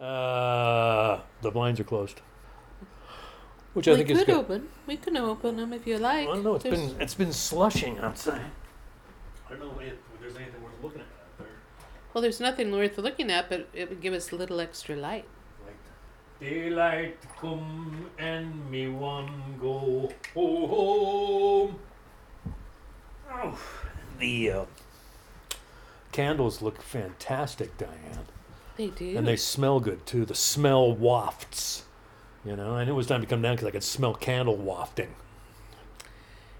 Uh, the blinds are closed. Which I we think could is good. open. We can open them if you like. I don't know. It's There's- been it's been slushing outside. I don't know if there's anything worth looking at out there. Well, there's nothing worth looking at, but it would give us a little extra light. Like daylight come and me one go home. Oh, the uh, candles look fantastic, Diane, They do. and they smell good too. The smell wafts. You know, And it was time to come down because I could smell candle wafting.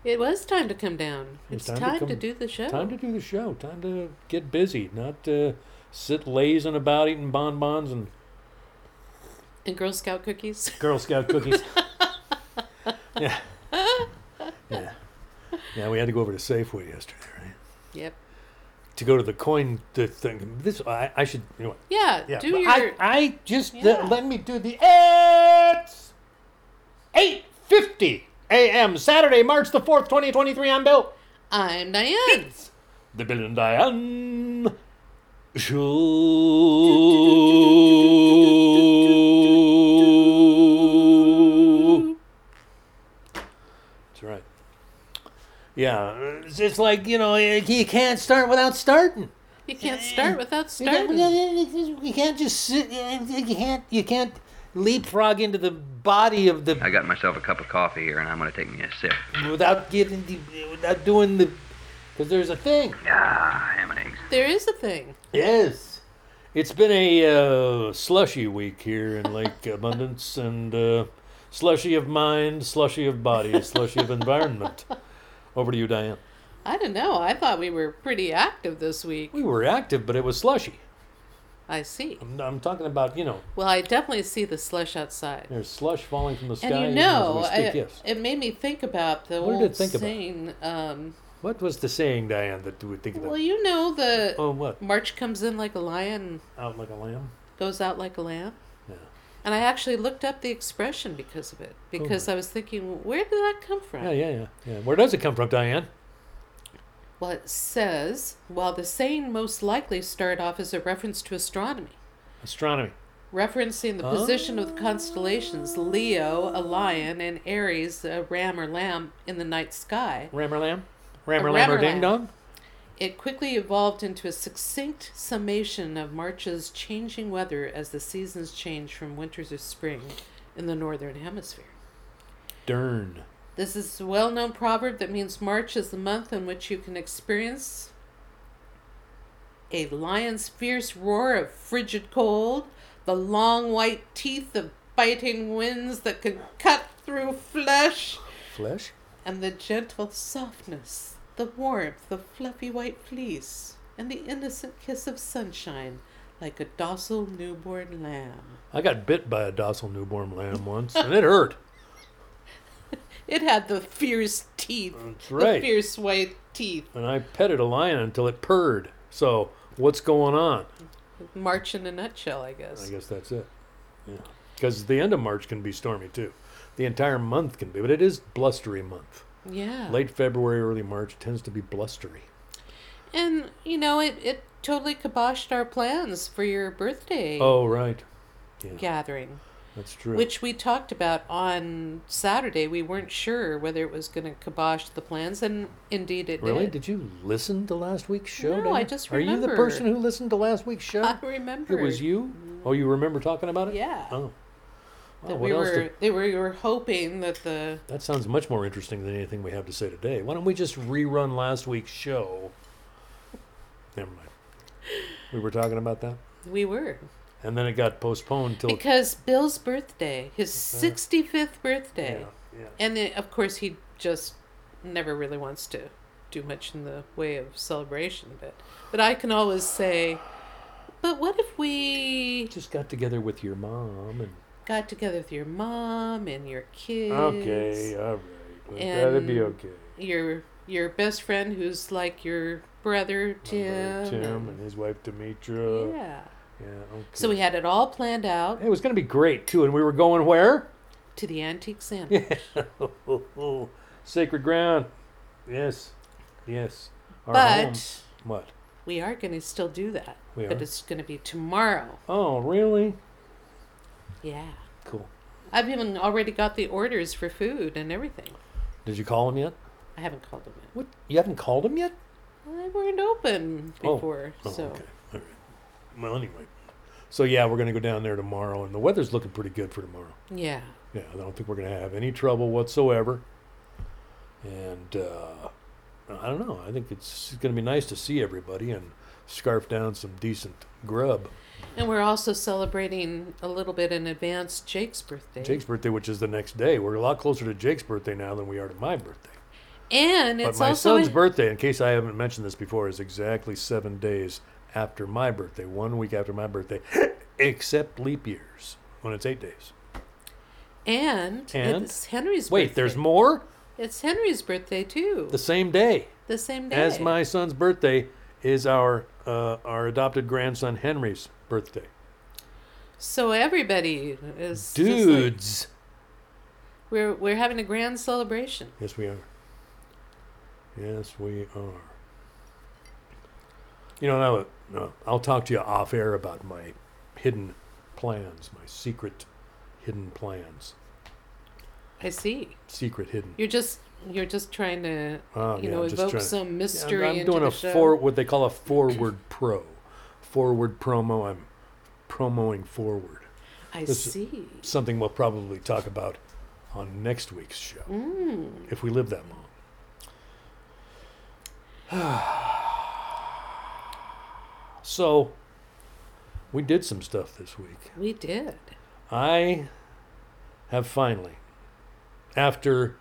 it was time to come down. It's It's, time to time, to, come- do the show. Time to do the show. Time to get busy, not uh, sit lazing about eating bonbons and and Girl Scout cookies. Girl Scout cookies. yeah. Yeah. Yeah, we had to go over to Safeway yesterday, right? yep. To go to the coin the thing. This I, I should you know? Yeah. Yeah. do but your. I, I just Yeah. uh, let me do the it's eight fifty AM Saturday, March the fourth, twenty twenty three. I'm Bill. I'm Diane. The Bill and Diane Show. That's right. Yeah, it's just like you know you can't start without starting. You can't start without You can't, starting. you can't just sit. You can't. You can't leapfrog into the body of the I got myself a cup of coffee here, and I'm going to take me a sip. without getting the without doing the because there's a thing. Ah, ham and eggs. There is a thing. Yes. It's been a uh, slushy week here in Lake Abundance, and uh, slushy of mind, slushy of body, slushy of environment. Over to you, Diane. I don't know. I thought we were pretty active this week. We were active, but it was slushy. I see. I'm, I'm talking about, you know, Well, I definitely see the slush outside. there's slush falling from the sky. And you know, we I, yes. it made me think about the What old it think about? saying. Um, What was the saying, Diane, that would think about? well, you know the oh, what? March comes in like a lion, Out like a lamb? goes out like a lamb. Yeah. And I actually looked up the expression because of it. Because I was thinking, where did that come from? Oh, Yeah, yeah, yeah, yeah. Where does it come from, Diane? Well, it says, while the saying most likely started off as a reference to astronomy, Astronomy. referencing the position of the oh. constellations Leo, a lion, and Aries, a ram or lamb in the night sky. Rammer lamb? Rammer A lamb or ding dong? It quickly evolved into a succinct summation of March's changing weather as the seasons change from winter to spring in the northern hemisphere. Dern. This is a well known proverb that means March is the month in which you can experience a lion's fierce roar of frigid cold, the long white teeth of biting winds that can cut through flesh, Flesh? and the gentle softness, the warmth of fluffy white fleece, and the innocent kiss of sunshine like a docile newborn lamb. I got bit by a docile newborn lamb once, and it hurt. It had the fierce teeth, That's right. the fierce white teeth, And I petted a lion until it purred. So, what's going on? March in a nutshell, I guess. I guess that's it. Yeah. Because the end of March can be stormy too. The entire month can be, but it is blustery month. Yeah. Late February, early March tends to be blustery. And, you know, it, it totally kiboshed our plans for your birthday Oh, right. Yeah, gathering, that's true. which we talked about on Saturday. We weren't sure whether it was going to kibosh the plans, and indeed it really? did. Did you listen to last week's show? No, I Dan? just Are you the person who listened to last week's show? I remember. It was you. Oh, you remember talking about it? Yeah. Oh. Wow, That what we else were, did- they were, we were hoping that the That sounds much more interesting than anything we have to say today. Why don't we just rerun last week's show? Never mind. We were talking about that, we were and then it got postponed till. because Bill's birthday, his uh-huh. sixty fifth birthday, yeah, yeah. and then, of course he just never really wants to do much in the way of celebration. But but I can always say, but what if we Just got together with your mom and. got together with your mom and your kids? Okay, all right. Well, That'd be okay. Your your best friend who's like your brother Tim. Tim and his wife Demetra. Yeah. Yeah. Okay. So we had it all planned out It was going to be great too, and we were going where? to the antique sandwich. Sacred ground. Yes. Yes. Our but home. What? we are going to still do that. We but are? it's going to be tomorrow. Oh, really? Yeah. Cool. I've even already got the orders for food and everything. Did you call him yet? I haven't called them yet. What? You haven't called him yet? They weren't open Oh. before, Oh, so okay. Well, anyway. So yeah, we're gonna go down there tomorrow, and the weather's looking pretty good for tomorrow. yeah. Yeah, I don't think we're gonna have any trouble whatsoever. And uh, I don't know. I think it's gonna be nice to see everybody and scarf down some decent grub. And we're also celebrating a little bit in advance Jake's birthday. Jake's birthday, which is the next day. We're a lot closer to Jake's birthday now than we are to my birthday. and But it's my also son's birthday, in case I haven't mentioned this before, is exactly seven days after my birthday, one week after my birthday, except leap years when it's eight days. and, And? it's Henry's Wait, birthday. there's more? It's Henry's birthday too. The same day The same day. as my son's birthday is our uh, our adopted grandson Henry's birthday. So everybody is just like- Dudes. we're we're having a grand celebration. Yes, we are. Yes, we are. You know, now, no, I'll talk to you off air about my hidden plans, my secret hidden plans. I see. Secret hidden. You're just you're just trying to Oh, you yeah, know evoke some Yeah, mystery I'm, I'm into doing a show. for what they call a forward pro, forward promo. I'm promoing forward. I this- see. Something we'll probably talk about on next week's show Mm. if we live that long. so, we did some stuff this week. We did. I have finally, after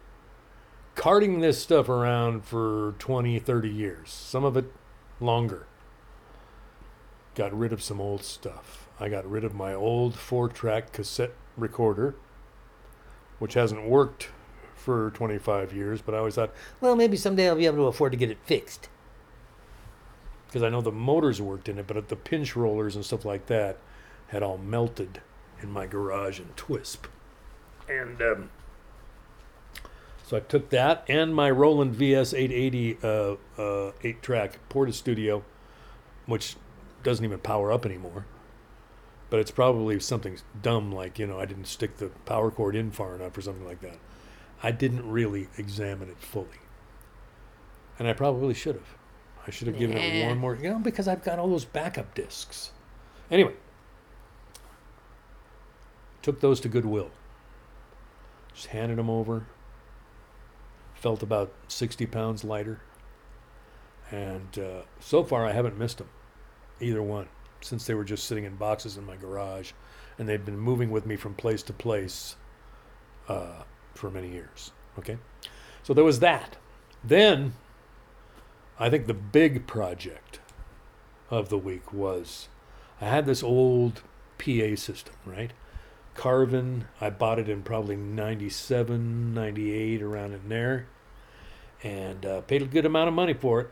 carting this stuff around for 20, 30 years, some of it longer, got rid of some old stuff. I got rid of my old four track cassette recorder, which hasn't worked for 25 years, but I always thought, well, maybe someday I'll be able to afford to get it fixed. Because I know the motors worked in it, but the pinch rollers and stuff like that had all melted in my garage in Twisp. And um, so I took that and my Roland VS 880 uh, uh, 8 track Porta Studio, which doesn't even power up anymore. But it's probably something dumb like, you know, I didn't stick the power cord in far enough or something like that. I didn't really examine it fully. And I probably should have. I should have given it one more, you know, because I've got all those backup discs. Anyway, took those to Goodwill. Just handed them over. Felt about 60 pounds lighter. And uh, so far, I haven't missed them, either one, since they were just sitting in boxes in my garage. And they've been moving with me from place to place uh, for many years. Okay? So there was that. Then, I think the big project of the week was I had this old PA system, right? Carvin, I bought it in probably 97, 98, around in there. And uh, paid a good amount of money for it.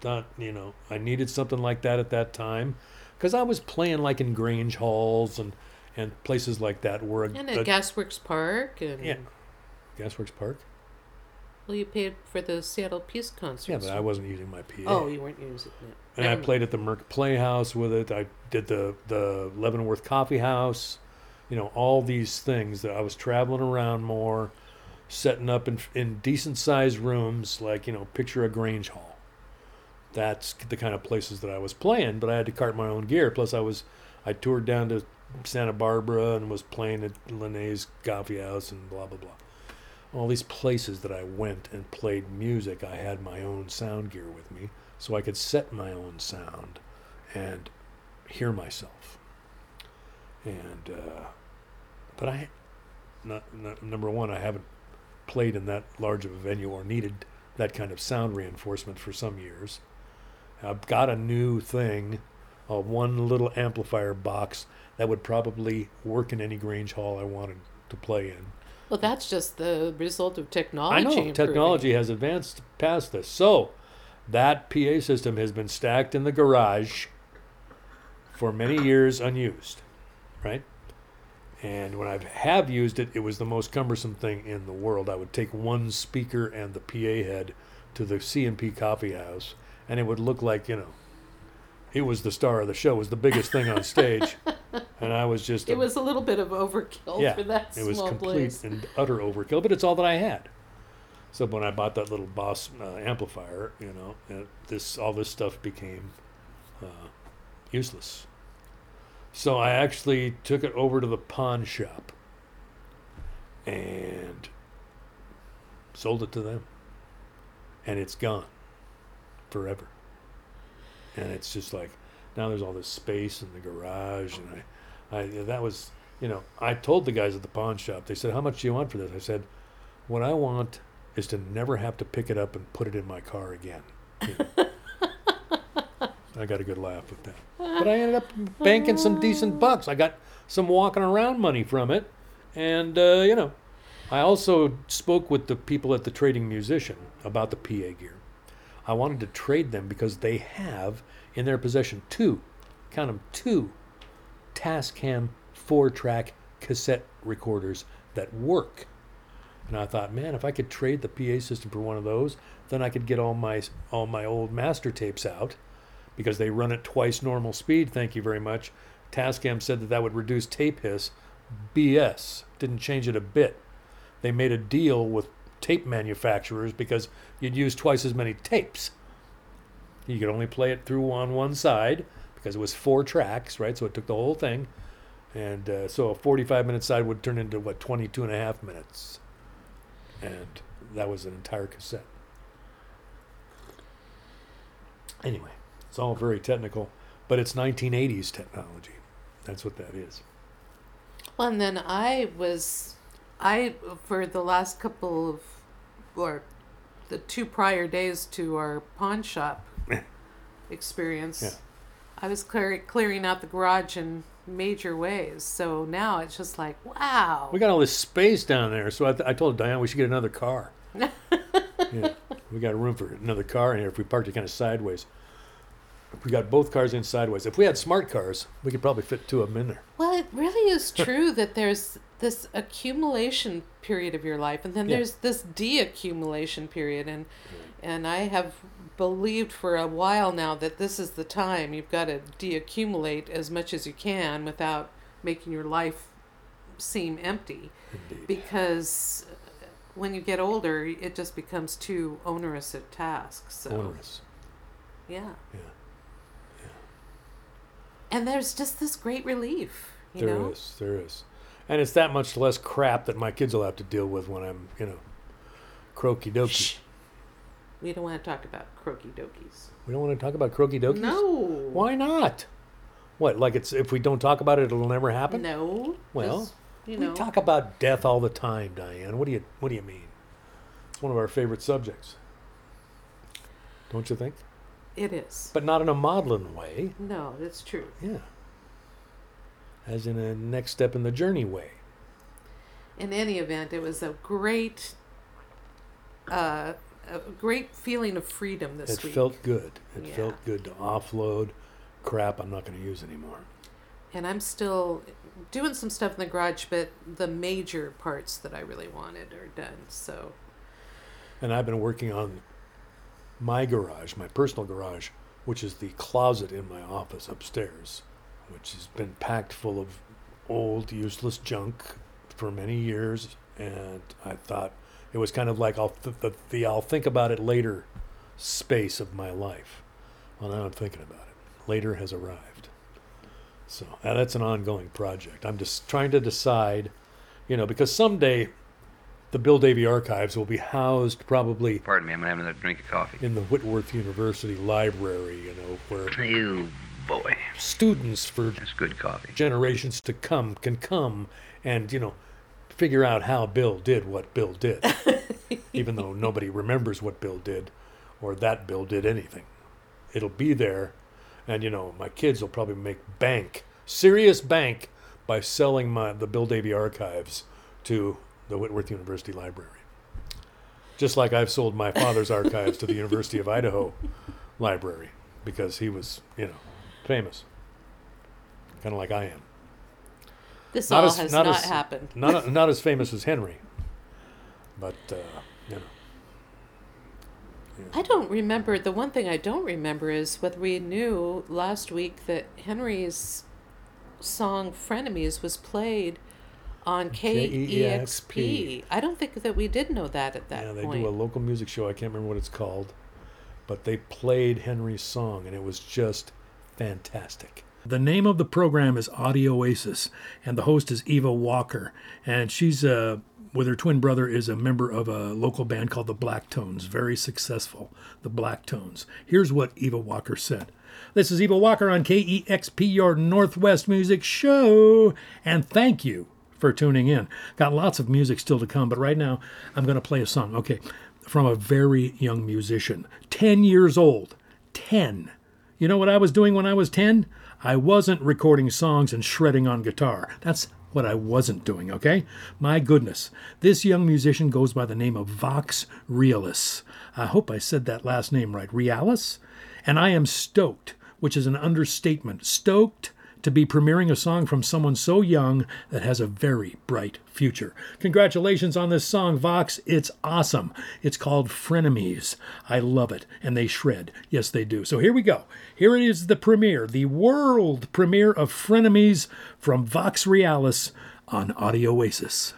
Thought, you know, I needed something like that at that time. Because I was playing like in Grange halls and, and places like that where And a- at Gasworks Park and Yeah. Gasworks Park. Well you paid for the Seattle Peace Concert. Yeah, but I wasn't using my PA. Oh, you weren't using it. and I played at the Merc Playhouse with it. I did the the Leavenworth Coffee House. You know, all these things that I was traveling around more, setting up in in decent sized rooms, like you know, picture a Grange Hall. That's the kind of places that I was playing, but I had to cart my own gear. Plus, I was I toured down to Santa Barbara and was playing at Linnaeus Coffee House and blah blah blah. All these places that I went and played music, I had my own sound gear with me so I could set my own sound and hear myself. And uh, but I, not, not, number one, I haven't played in that large of a venue or needed that kind of sound reinforcement for some years. I've got a new thing, a one little amplifier box that would probably work in any Grange Hall I wanted to play in. Well, that's just the result of technology. I know improving. technology has advanced past this. So that PA system has been stacked in the garage for many years unused, right? And when I have used it, it was the most cumbersome thing in the world. I would take one speaker and the PA head to the C&P coffee house, and it would look like, you know, it was the star of the show. It was the biggest thing on stage. and I was just It a- was a little bit of overkill yeah, for that it was complete place. and utter overkill, but it's all that I had. So when I bought that little Boss uh, amplifier, you know, this all this stuff became uh, useless. So I actually took it over to the pawn shop and sold it to them, and it's gone forever. And it's just like now there's all this space in the garage, and I, I that was you know, I told the guys at the pawn shop, they said, How much do you want for this? I said, What I want is to never have to pick it up and put it in my car again. You know. I got a good laugh with that. But I ended up banking some decent bucks. I got some walking around money from it. And, uh, you know, I also spoke with the people at the Trading Musician about the PA gear. I wanted to trade them because they have in their possession two, count them, two Tascam four track cassette recorders that work. And I thought, man, if I could trade the PA system for one of those, then I could get all my all my old master tapes out because they run at twice normal speed. Thank you very much. Tascam said that that would reduce tape hiss. BS. Didn't change it a bit. They made a deal with tape manufacturers because you'd use twice as many tapes. You could only play it through on one side because it was four tracks, right? So it took the whole thing. And uh, so a 45 minute side would turn into, what, 22 and a half minutes. And that was an entire cassette. Anyway, it's all very technical, but it's 1980s technology. That's what that is. Well, and then I was, I for the last couple of, or the two prior days to our pawn shop experience, Yeah. I was clear, clearing out the garage in major ways. So now it's just like, wow. We got all this space down there, so I, th- I told Diane we should get another car. yeah, we got room for another car in here if we parked it kind of sideways. If we got both cars in sideways, if we had smart cars, we could probably fit two of them in there. Well, it really is true that there's this accumulation period of your life, and then Yeah. there's this deaccumulation period, and and I have believed for a while now that this is the time you've got to deaccumulate as much as you can without making your life seem empty, Indeed. because uh, when you get older, it just becomes too onerous a task. So Onerous. yeah, Yeah. and there's just this great relief, you There know. is, there is, and it's that much less crap that my kids will have to deal with when I'm, you know, croaky dokey. We don't want to talk about croaky dokies. We don't want to talk about croaky dokies. No. Why not? What? Like it's if we don't talk about it, it'll never happen. No. Well, you know. We talk about death all the time, Diane. What do you What do you mean? It's one of our favorite subjects. Don't you think? it is. But not in a maudlin way. No, that's true. Yeah. As in a next step in the journey way. In any event, it was a great, uh, a great feeling of freedom this it week. It felt good. It Yeah. felt good to offload crap I'm not going to use anymore. and I'm still doing some stuff in the garage, but the major parts that I really wanted are done. So And I've been working on my garage, my personal garage, which is the closet in my office upstairs, which has been packed full of old, useless junk for many years. And I thought it was kind of like I'll th- the, the I'll think about it later space of my life. Well, now I'm thinking about it. Later has arrived. So uh, that's an ongoing project. I'm just trying to decide, you know, because someday the Bill Davy archives will be housed probably Pardon me, I'm gonna have another drink of coffee. in the Whitworth University Library, you know, where You boy, students for that's good coffee. generations to come can come and, you know, figure out how Bill did what Bill did, even though nobody remembers what Bill did or that Bill did anything. It'll be there, and, you know, my kids will probably make bank, serious bank, by selling my the Bill Davy archives to the Whitworth University Library. Just like I've sold my father's archives to the University of Idaho Library because he was, you know, famous. Kind of like I am. This Not all as- has not not, as- happened. Not not as famous as Henry, but uh, you know. I don't remember. The one thing I don't remember is whether we knew last week that Henry's song Frenemies was played on KEXP. KEXP. I don't think that we did know that at that yeah, they point. do a local music show. I can't remember what it's called, but they played Henry's song, and it was just fantastic. The name of the program is Audio Oasis, and the host is Eva Walker, and she's uh, with her twin brother is a member of a local band called the Black Tones, very successful. The Black Tones. Here's what Eva Walker said. This is Eva Walker on KEXP, your Northwest Music Show, and thank you for tuning in. Got lots of music still to come, but right now I'm going to play a song. Okay, from a very young musician, 10 years old. 10. You know what I was doing when I was 10? I wasn't recording songs and shredding on guitar. That's what I wasn't doing, okay? My goodness. This young musician goes by the name of Vox Realis. I hope I said that last name right. Realis? And I am stoked, which is an understatement. Stoked to be premiering a song from someone so young that has a very bright future. Congratulations on this song, Vox. It's awesome. It's called Frenemies. I love it. And they shred. Yes, they do. So here we go. Here it is the premiere, the world premiere of Frenemies from Vox Realis on Audio Oasis.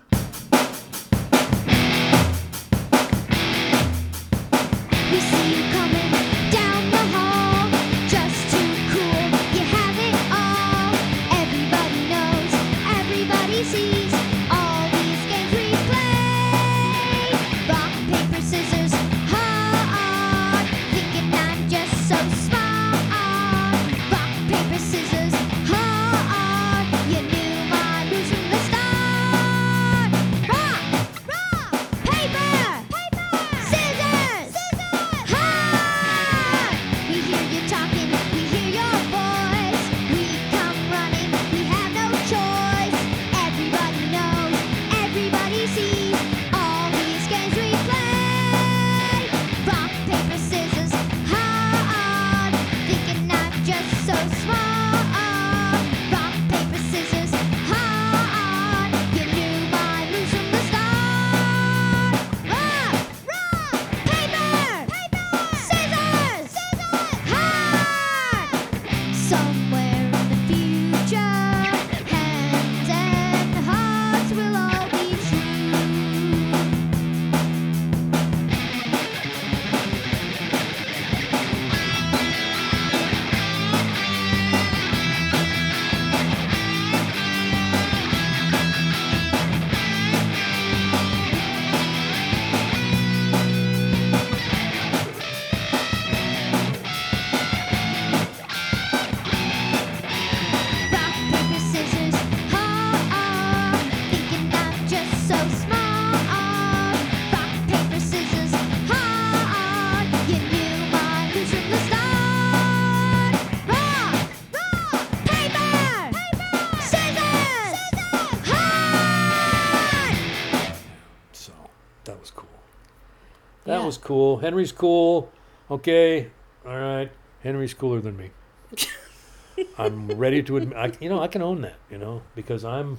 Cool. Henry's cool. Okay. All right. Henry's cooler than me. I'm ready to admit, I, you know, I can own that, you know, because I'm,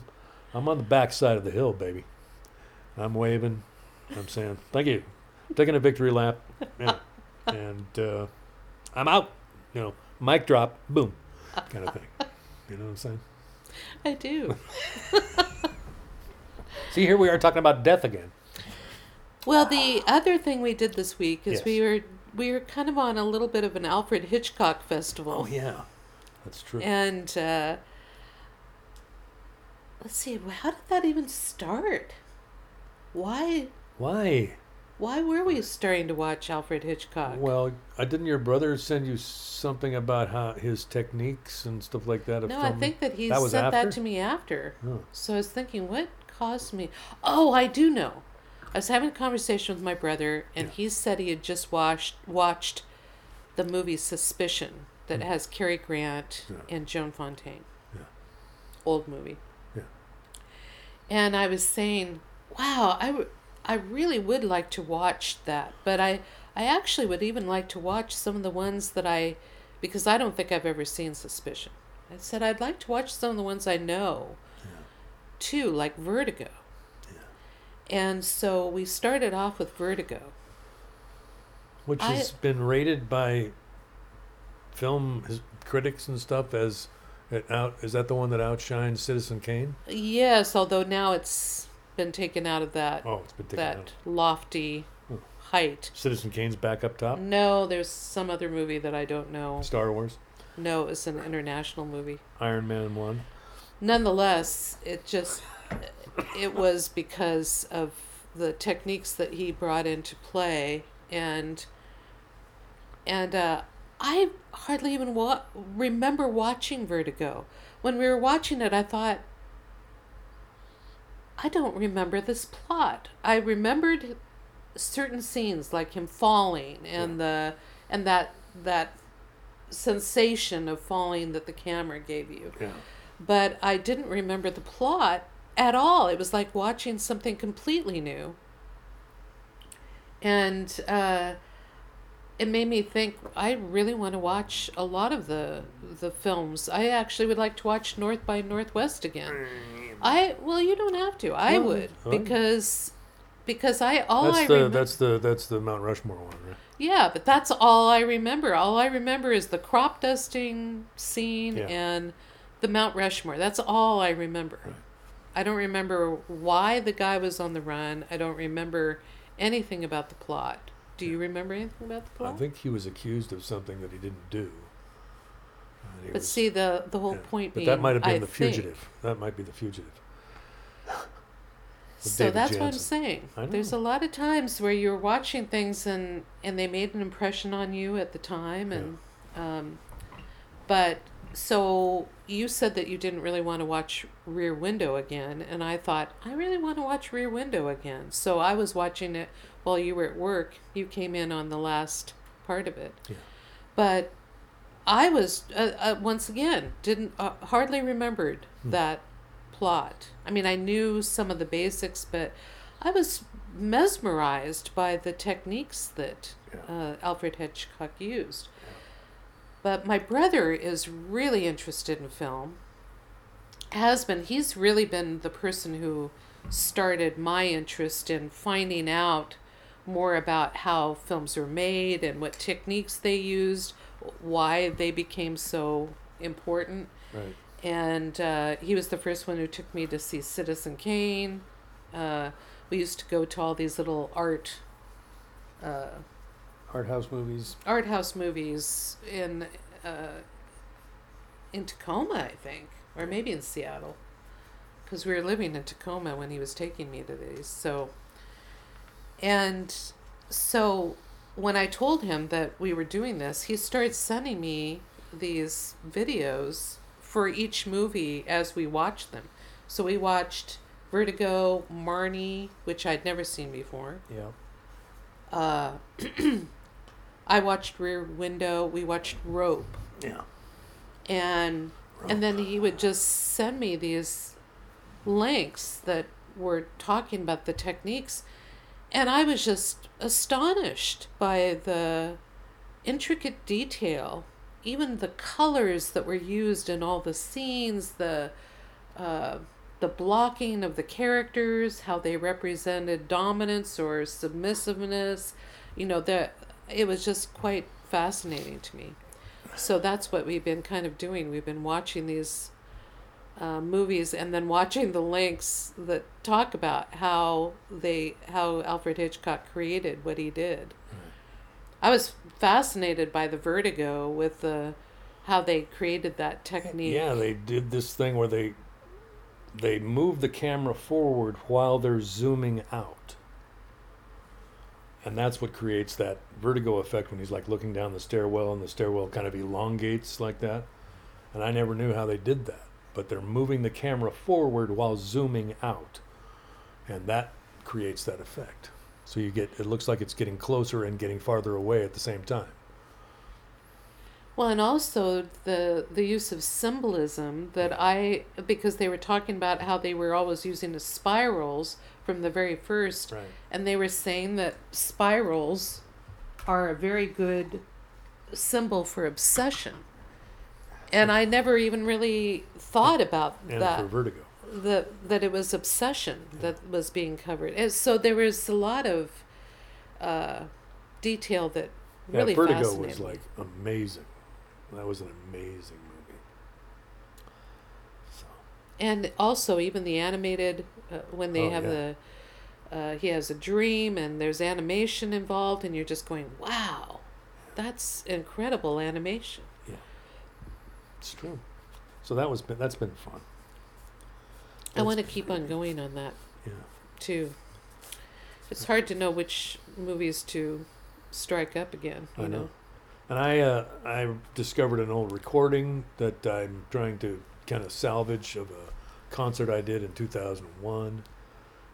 I'm on the back side of the hill, baby. I'm waving. I'm saying, thank you. Taking a victory lap. Yeah. and uh, I'm out. You know, mic drop, boom, kind of thing. You know what I'm saying? I do. See, here we are talking about death again. Well, the other thing we did this week is Yes. we were we were kind of on a little bit of an Alfred Hitchcock festival. Oh, yeah. That's true. And uh, let's see, how did that even start? Why Why? why were we starting to watch Alfred Hitchcock? Well, uh, didn't your brother send you something about how his techniques and stuff like that? of no, I think that he That sent that to me after. Oh. So I was thinking, what caused me? Oh, I do know. I was having a conversation with my brother, and Yeah. he said he had just watched watched the movie Suspicion that mm. has Cary Grant. Yeah. and Joan Fontaine. Yeah. Old movie. Yeah. And I was saying, wow, I, w- I really would like to watch that, but I I actually would even like to watch some of the ones that I because I don't think I've ever seen Suspicion. I said I'd like to watch some of the ones I know yeah. too, like Vertigo. And so we started off with Vertigo. Which I- has been rated by film critics and stuff as It out is that the one that outshines Citizen Kane? Yes, although now it's been taken out of that Oh, it's been taken that out. lofty Hmm. height. Citizen Kane's back up top. No, there's some other movie that I don't know. Star Wars, No, it's an international movie. Iron Man one. Nonetheless, it just it was because of the techniques that he brought into play and and uh, I hardly even wa- remember watching Vertigo. When we were watching it, I thought I don't remember this plot. I remembered certain scenes like him falling and the and that that sensation of falling that the camera gave you Yeah. but I didn't remember the plot at all. It was like watching something completely new. And uh, it made me think I really want to watch a lot of the the films. I actually would like to watch North by Northwest again. I well, you don't have to. I would because because I all That's I the remember. that's the that's the Mount Rushmore one, right? Yeah, but that's all I remember. All I remember is the crop dusting scene Yeah. and the Mount Rushmore. That's all I remember. Right. I don't remember why the guy was on the run. I don't remember anything about the plot. Do you remember anything about the plot? I think he was accused of something that he didn't do. But was- see, the the whole yeah. point But being, that might have been I the think- fugitive. That might be the fugitive. So David that's what I'm saying. There's a lot of times where you're watching things and and they made an impression on you at the time, and um, but so you said that you didn't really want to watch Rear Window again, and I thought I really want to watch Rear Window again. So I was watching it while you were at work. You came in on the last part of it, Yeah. but I was uh, uh, once again didn't uh, hardly remembered Hmm. that plot. I mean, I knew some of the basics, but I was mesmerized by the techniques that Yeah. uh, Alfred Hitchcock used. But my brother is really interested in film. Has been. He's really been the person who started my interest in finding out more about how films are made and what techniques they used, why they became so important Right. and uh, he was the first one who took me to see Citizen Kane. Uh, we used to go to all these little art uh, Art house movies. art house movies in uh, in Tacoma, I think, or maybe in Seattle, because we were living in Tacoma when he was taking me to these. So, and so when I told him that we were doing this, he started sending me these videos for each movie as we watched them. So we watched Vertigo, Marnie, which I'd never seen before. Yeah. Uh, I watched Rear Window. We watched Rope, Yeah. and and then he would just send me these links that were talking about the techniques, and I was just astonished by the intricate detail, even the colors that were used in all the scenes, the uh, the blocking of the characters, how they represented dominance or submissiveness, you know, that it was just quite fascinating to me. So that's what we've been kind of doing. We've been watching these uh, movies and then watching the links that talk about how they how Alfred Hitchcock created what he did. I was fascinated by the vertigo with the how they created that technique. Yeah, they did this thing where they they move the camera forward while they're zooming out. And that's what creates that vertigo effect when he's like looking down the stairwell and the stairwell kind of elongates like that. And I never knew how they did that. But they're moving the camera forward while zooming out. And that creates that effect. So you get it looks like it's getting closer and getting farther away at the same time. Well, and also the the use of symbolism that I because they were talking about how they were always using the spirals from the very first, Right. and they were saying that spirals are a very good symbol for obsession. And I never even really thought about And that for vertigo. that that it was obsession that was being covered. And so there was a lot of uh, detail that really yeah, Vertigo was like amazing. That was an amazing movie. So. And also even the animated uh, when they Oh, have yeah. the uh, he has a dream and there's animation involved and you're just going wow that's incredible animation yeah It's true. So that was been, that's been fun. i want to keep on going on that Yeah. too it's hard to know which movies to strike up again you I know. know. And I uh, I discovered an old recording that I'm trying to kind of salvage of a concert I did in 2001,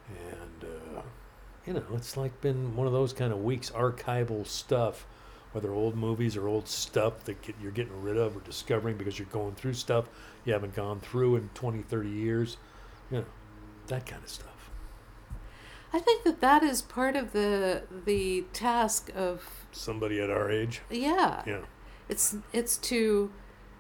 and uh, you know it's like been one of those kind of weeks archival stuff, whether old movies or old stuff that get, you're getting rid of or discovering because you're going through stuff you haven't gone through in 20, 30 years, you know, that kind of stuff. i think that that is part of the the task of Somebody at our age, yeah. Yeah, It's it's to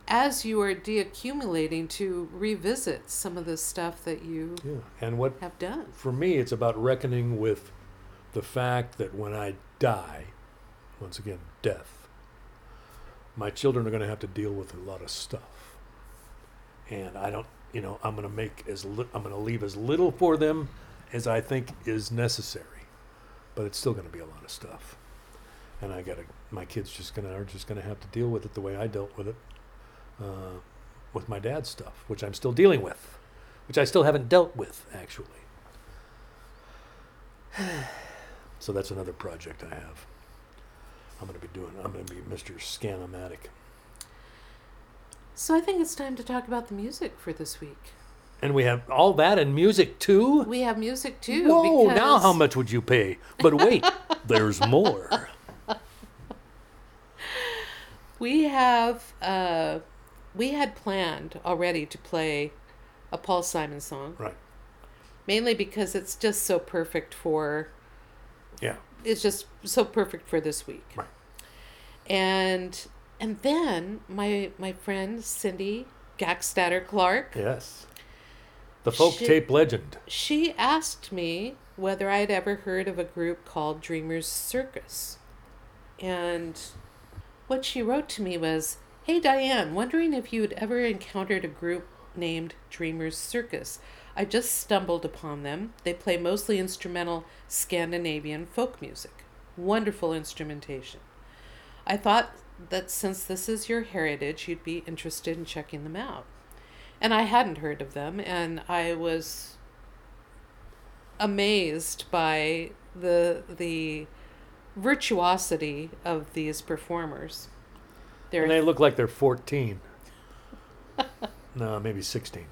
as you are deaccumulating to revisit some of the stuff that you yeah. And what have done. for me, it's about reckoning with the fact that when I die, once again, death, my children are going to have to deal with a lot of stuff. And I don't, you know, I'm going to make as li- I'm going to leave as little for them as I think is necessary, but it's still going to be a lot of stuff. And I got to, my kids just going to are just going to have to deal with it the way I dealt with it, uh, with my dad's stuff, which I'm still dealing with, which I still haven't dealt with actually. So that's another project I have. I'm going to be doing. I'm going to be Mr. Scanomatic, So I think it's time to talk about the music for this week. and we have all that and music too. We have music too. Whoa! Now how much would you pay? But wait, there's more. We have uh, we had planned already to play a Paul Simon song, Right? mainly because it's just so perfect for Yeah. it's just so perfect for this week. Right. And and then my my friend Cindy Gackstatter Clark, Yes. The folk She- tape legend. she asked me whether I'd ever heard of a group called Dreamers Circus. And what she wrote to me was, "Hey Diane, wondering if you'd ever encountered a group named Dreamers Circus. I just stumbled upon them. They play mostly instrumental Scandinavian folk music. Wonderful instrumentation. I thought that since this is your heritage, you'd be interested in checking them out. And I hadn't heard of them, and I was amazed by the the virtuosity of these performers. They're And they look like they're 14. no, maybe 16.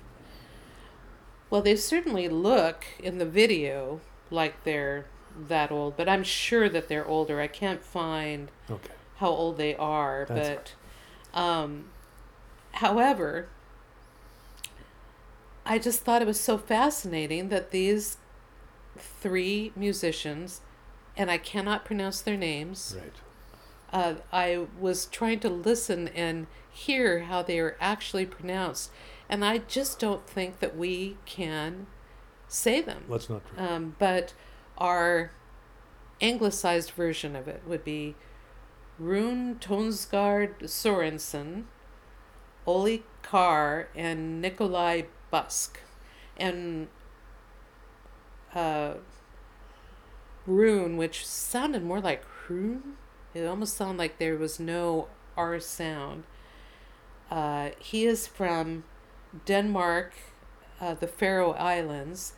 Well, they certainly look in the video like they're that old, but I'm sure that they're older. I can't find Okay. how old they are, That's but um, however, I just thought it was so fascinating that these three musicians, and I cannot pronounce their names. Right. Uh, I was trying to listen and hear how they are actually pronounced, and I just don't think that we can say them. Let's not. Try. Um, but our anglicized version of it would be Rune Tonsgaard Sorensen, Oli Carr, and Nikolai Busk. And uh, Rune, which sounded more like Rune, it almost sounded like there was no R sound. Uh, he is from Denmark, uh, the Faroe Islands.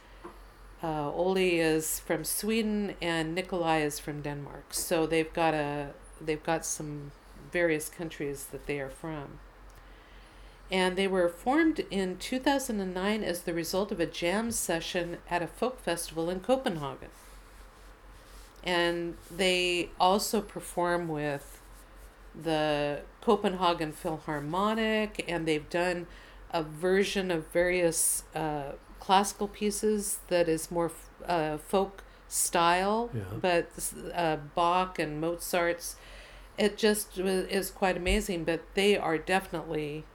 Uh, Oli is from Sweden and Nikolai is from Denmark. So they've got a they've got some various countries that they are from. And they were formed in 2009 as the result of a jam session at a folk festival in Copenhagen. And they also perform with the Copenhagen Philharmonic, and they've done a version of various uh, classical pieces that is more f- uh, folk style, Yeah. but uh, Bach and Mozart's. It just is quite amazing, but they are definitely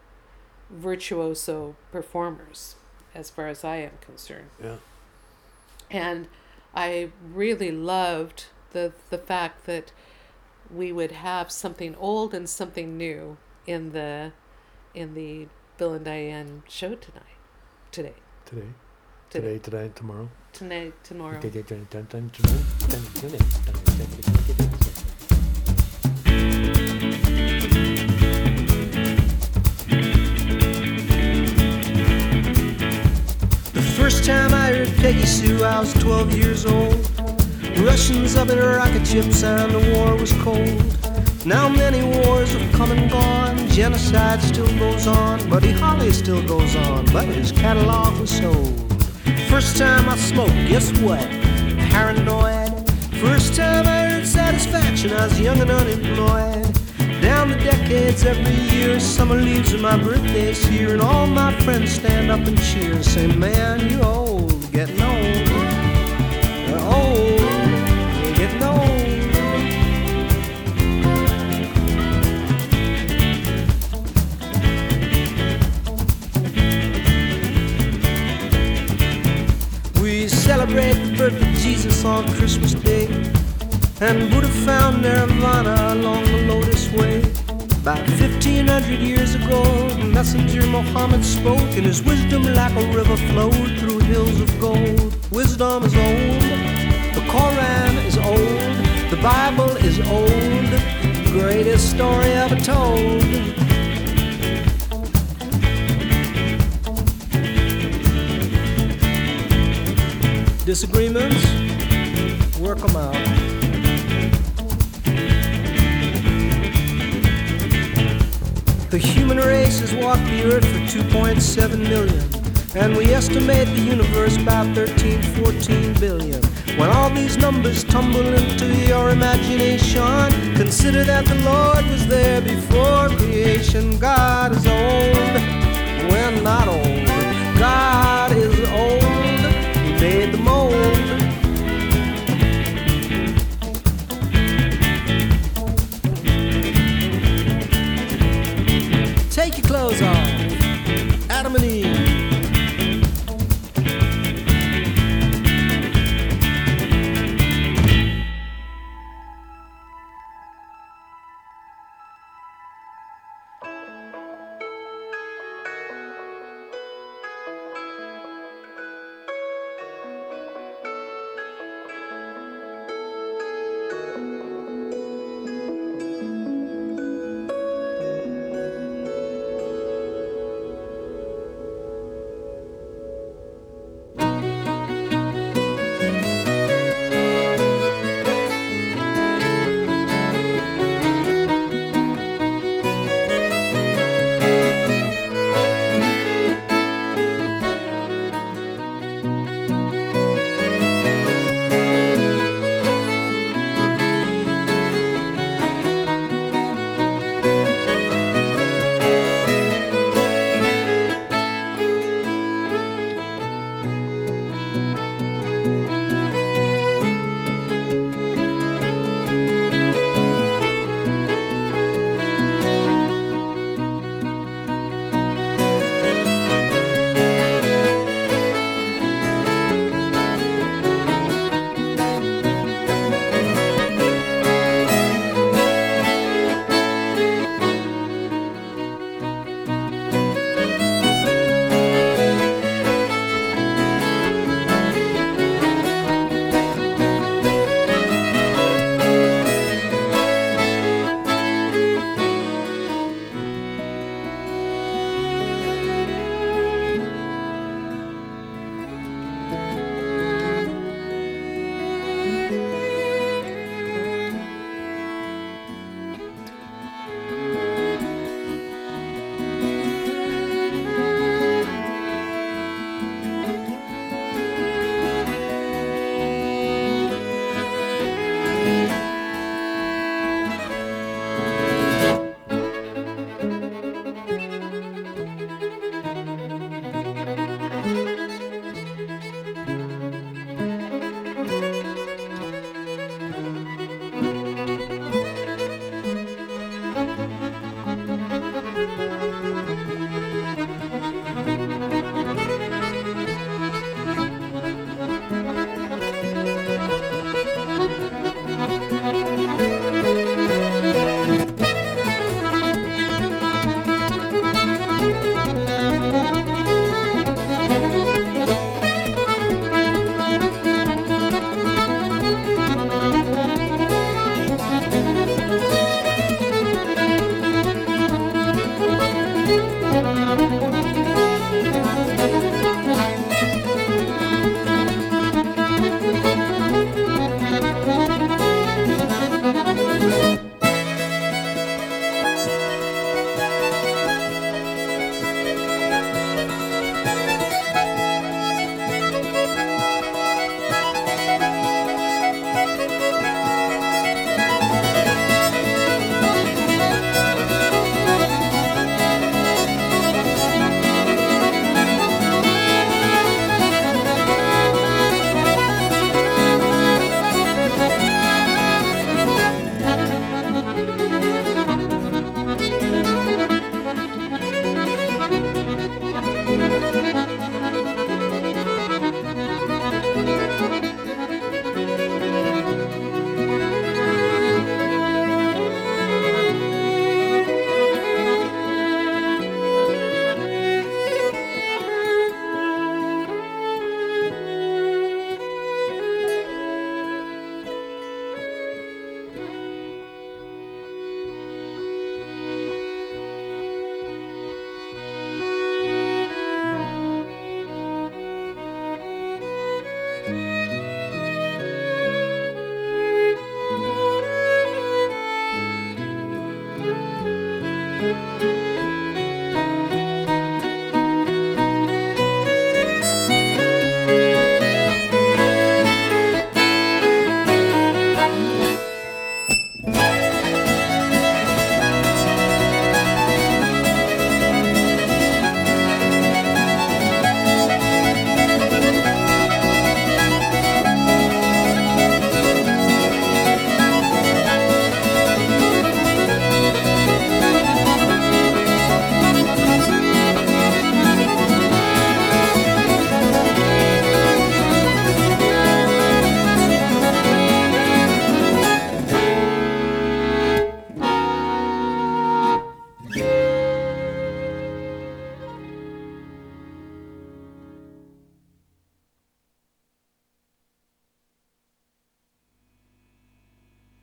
virtuoso performers, as far as I am concerned Yeah. and I really loved the the fact that we would have something old and something new in the in the Bill and Diane show tonight. Today. Today. Today. Today, today, tomorrow. Tonight. Tomorrow. The first time I heard Peggy Sue, I was 12 years old. Russians up in rocket ships and the war was cold. Now many wars have come and gone, genocide still goes on, Buddy Holly still goes on, but his catalog was sold. First time I smoked, guess what? Paranoid. First time I heard satisfaction, I was young and unemployed. Down the decades every year, summer leaves and my birthday's here, and all my friends stand up and cheer and say, Man, you old, getting old. You're old, you're getting old. We celebrate the birth of Jesus on Christmas Day. And Buddha found nirvana along the Lotus Way. About 1500 years ago, the messenger Muhammad spoke, and his wisdom, like a river, flowed through hills of gold. Wisdom is old, the Koran is old, the Bible is old, greatest story ever told. Disagreements, work them out. The human race has walked the earth for 2.7 million, and we estimate the universe about 13, 14 billion. When all these numbers tumble into your imagination, consider that the Lord was there before creation. God is old, we're not old. God is old, He made the mold. Take your clothes off. Adam and Eve.